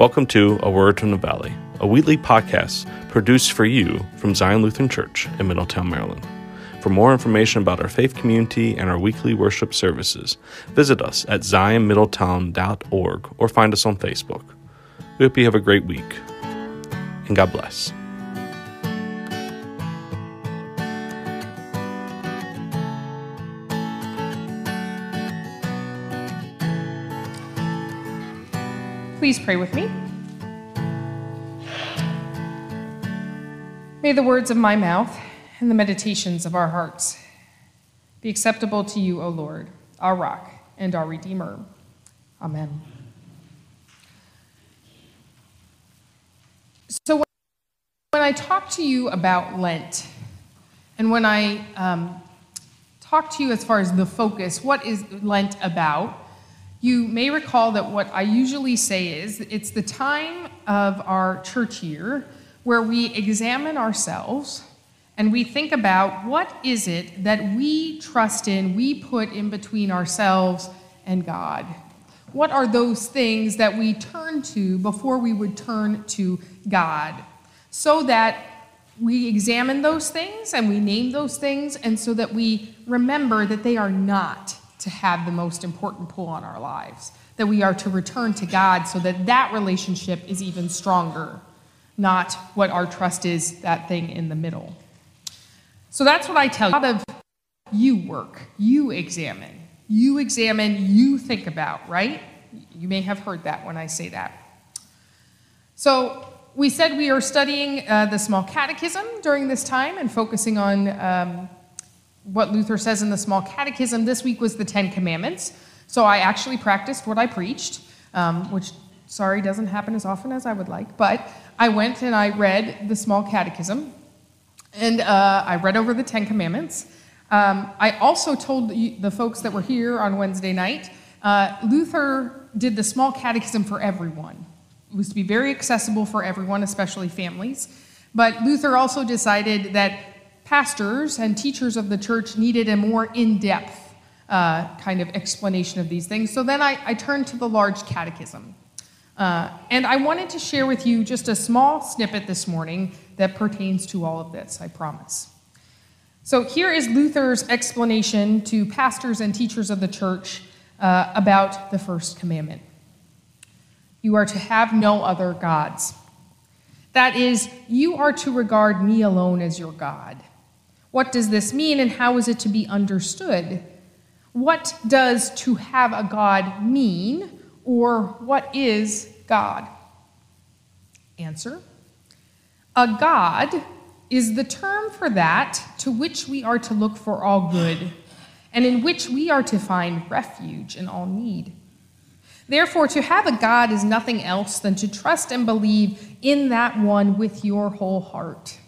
Welcome to A Word from the Valley, a weekly podcast produced for you from Zion Lutheran Church in Middletown, Maryland. For more information about our faith community and our weekly worship services, visit us at zionmiddletown.org or find us on Facebook. We hope you have a great week, and God bless. Please pray with me. May the words of my mouth and the meditations of our hearts be acceptable to you, O Lord, our rock and our Redeemer. Amen. So, when I talk to you about Lent, and when I um, talk to you as far as the focus, what is Lent about? You may recall that what I usually say is it's the time of our church year where we examine ourselves and we think about what is it that we trust in, we put in between ourselves and God. What are those things that we turn to before we would turn to God? So that we examine those things and we name those things, and so that we remember that they are not to have the most important pull on our lives, that we are to return to God so that that relationship is even stronger, not what our trust is, that thing in the middle. So that's what I tell you. A lot of you work, you examine, you examine, you think about, right? You may have heard that when I say that. So we said we are studying uh, the small catechism during this time and focusing on um, what Luther says in the Small Catechism. This week was the Ten Commandments. So I actually practiced what I preached, um, which, sorry, doesn't happen as often as I would like. But I went and I read the Small Catechism, and uh, I read over the Ten Commandments. Um, I also told the folks that were here on Wednesday night, uh, Luther did the Small Catechism for everyone. It was to be very accessible for everyone, especially families. But Luther also decided that pastors and teachers of the church needed a more in depth uh, kind of explanation of these things. So then I, I turned to the large catechism. Uh, and I wanted to share with you just a small snippet this morning that pertains to all of this, I promise. So here is Luther's explanation to pastors and teachers of the church uh, about the first commandment You are to have no other gods. That is, you are to regard me alone as your God. What does this mean and how is it to be understood? What does to have a God mean, or what is God? Answer A God is the term for that to which we are to look for all good, and in which we are to find refuge in all need. Therefore, to have a God is nothing else than to trust and believe in that one with your whole heart.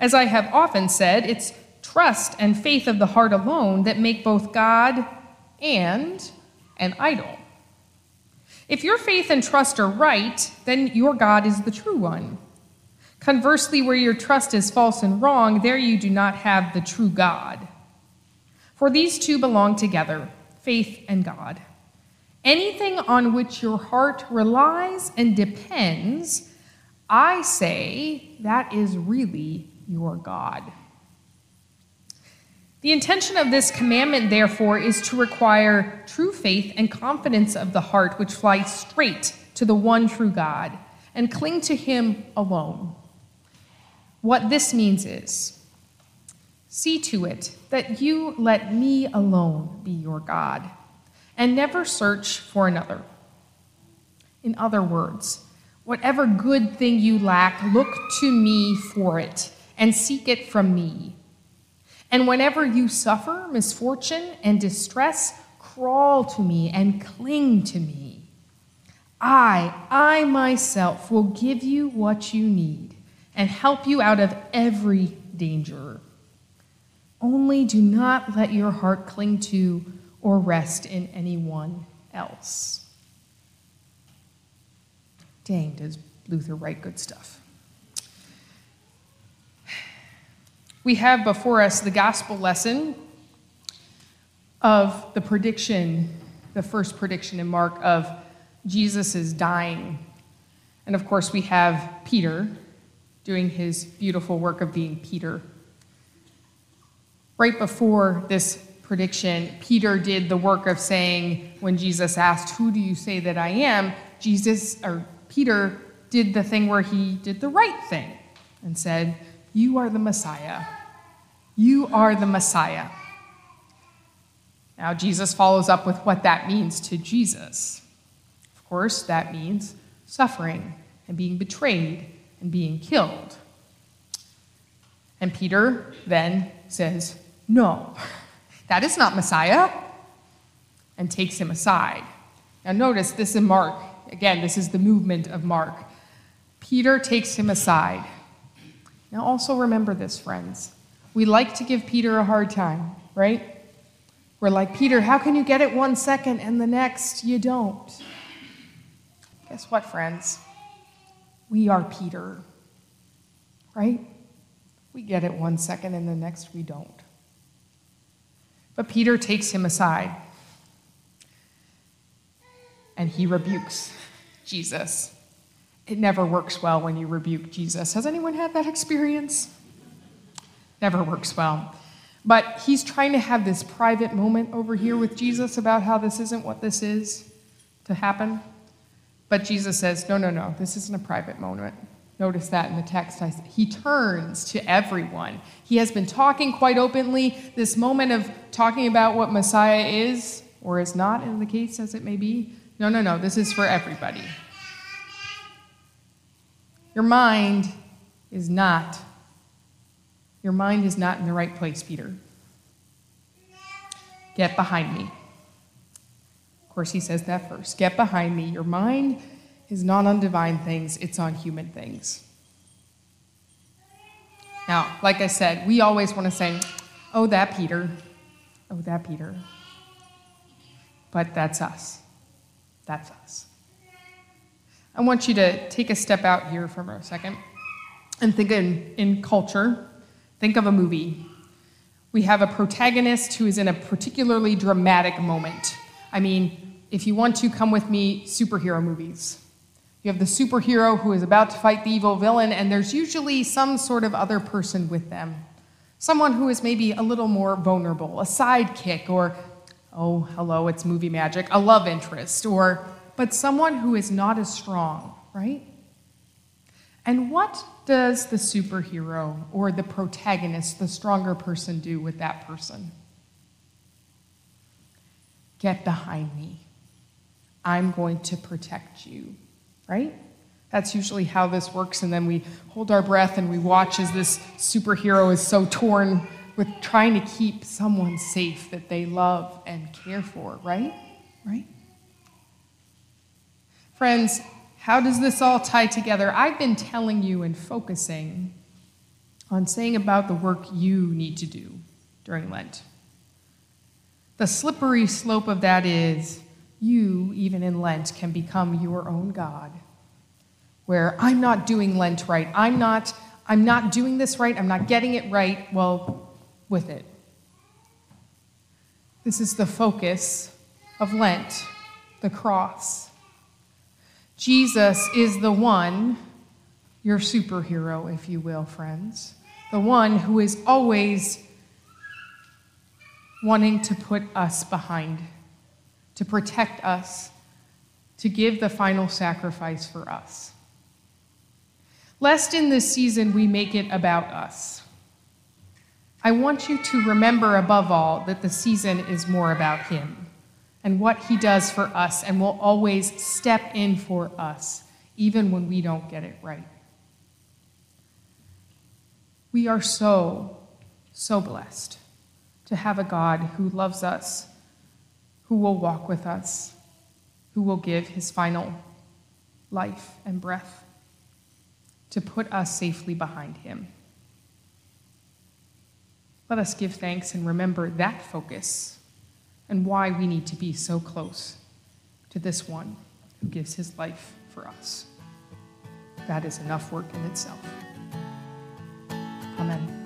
As I have often said, it's trust and faith of the heart alone that make both God and an idol. If your faith and trust are right, then your God is the true one. Conversely, where your trust is false and wrong, there you do not have the true God. For these two belong together faith and God. Anything on which your heart relies and depends, I say that is really your God. The intention of this commandment, therefore, is to require true faith and confidence of the heart, which flies straight to the one true God and cling to Him alone. What this means is see to it that you let me alone be your God and never search for another. In other words, whatever good thing you lack, look to me for it and seek it from me. And whenever you suffer misfortune and distress, crawl to me and cling to me. I, I myself will give you what you need and help you out of every danger. Only do not let your heart cling to or rest in anyone else. Dang, does Luther write good stuff? We have before us the gospel lesson of the prediction, the first prediction in Mark of Jesus' is dying And of course, we have Peter doing his beautiful work of being Peter. Right before this prediction, Peter did the work of saying, when Jesus asked, Who do you say that I am? Jesus, or Peter, did the thing where he did the right thing and said, You are the Messiah. You are the Messiah. Now, Jesus follows up with what that means to Jesus. Of course, that means suffering and being betrayed and being killed. And Peter then says, No, that is not Messiah, and takes him aside. Now, notice this in Mark. Again, this is the movement of Mark. Peter takes him aside. Now, also remember this, friends. We like to give Peter a hard time, right? We're like, Peter, how can you get it one second and the next you don't? Guess what, friends? We are Peter, right? We get it one second and the next we don't. But Peter takes him aside and he rebukes Jesus. It never works well when you rebuke Jesus. Has anyone had that experience? Never works well. But he's trying to have this private moment over here with Jesus about how this isn't what this is to happen. But Jesus says, No, no, no, this isn't a private moment. Notice that in the text. He turns to everyone. He has been talking quite openly. This moment of talking about what Messiah is or is not, in the case as it may be. No, no, no, this is for everybody. Your mind is not your mind is not in the right place, Peter. Get behind me. Of course, he says that first. Get behind me. Your mind is not on divine things, it's on human things. Now, like I said, we always want to say, oh, that Peter. Oh, that Peter. But that's us. That's us. I want you to take a step out here for a second and think in, in culture. Think of a movie. We have a protagonist who is in a particularly dramatic moment. I mean, if you want to, come with me, superhero movies. You have the superhero who is about to fight the evil villain, and there's usually some sort of other person with them. Someone who is maybe a little more vulnerable, a sidekick, or, oh, hello, it's movie magic, a love interest, or, but someone who is not as strong, right? And what does the superhero or the protagonist, the stronger person, do with that person? Get behind me. I'm going to protect you, right? That's usually how this works. And then we hold our breath and we watch as this superhero is so torn with trying to keep someone safe that they love and care for, right? Right? Friends, how does this all tie together? I've been telling you and focusing on saying about the work you need to do during Lent. The slippery slope of that is you, even in Lent, can become your own God. Where I'm not doing Lent right. I'm not, I'm not doing this right. I'm not getting it right. Well, with it. This is the focus of Lent, the cross. Jesus is the one, your superhero, if you will, friends, the one who is always wanting to put us behind, to protect us, to give the final sacrifice for us. Lest in this season we make it about us. I want you to remember above all that the season is more about Him and what He does for us and will always step in for us, even when we don't get it right. We are so, so blessed to have a God who loves us, who will walk with us, who will give His final life and breath to put us safely behind Him. Let us give thanks and remember that focus and why we need to be so close to this one who gives his life for us. That is enough work in itself. Amen.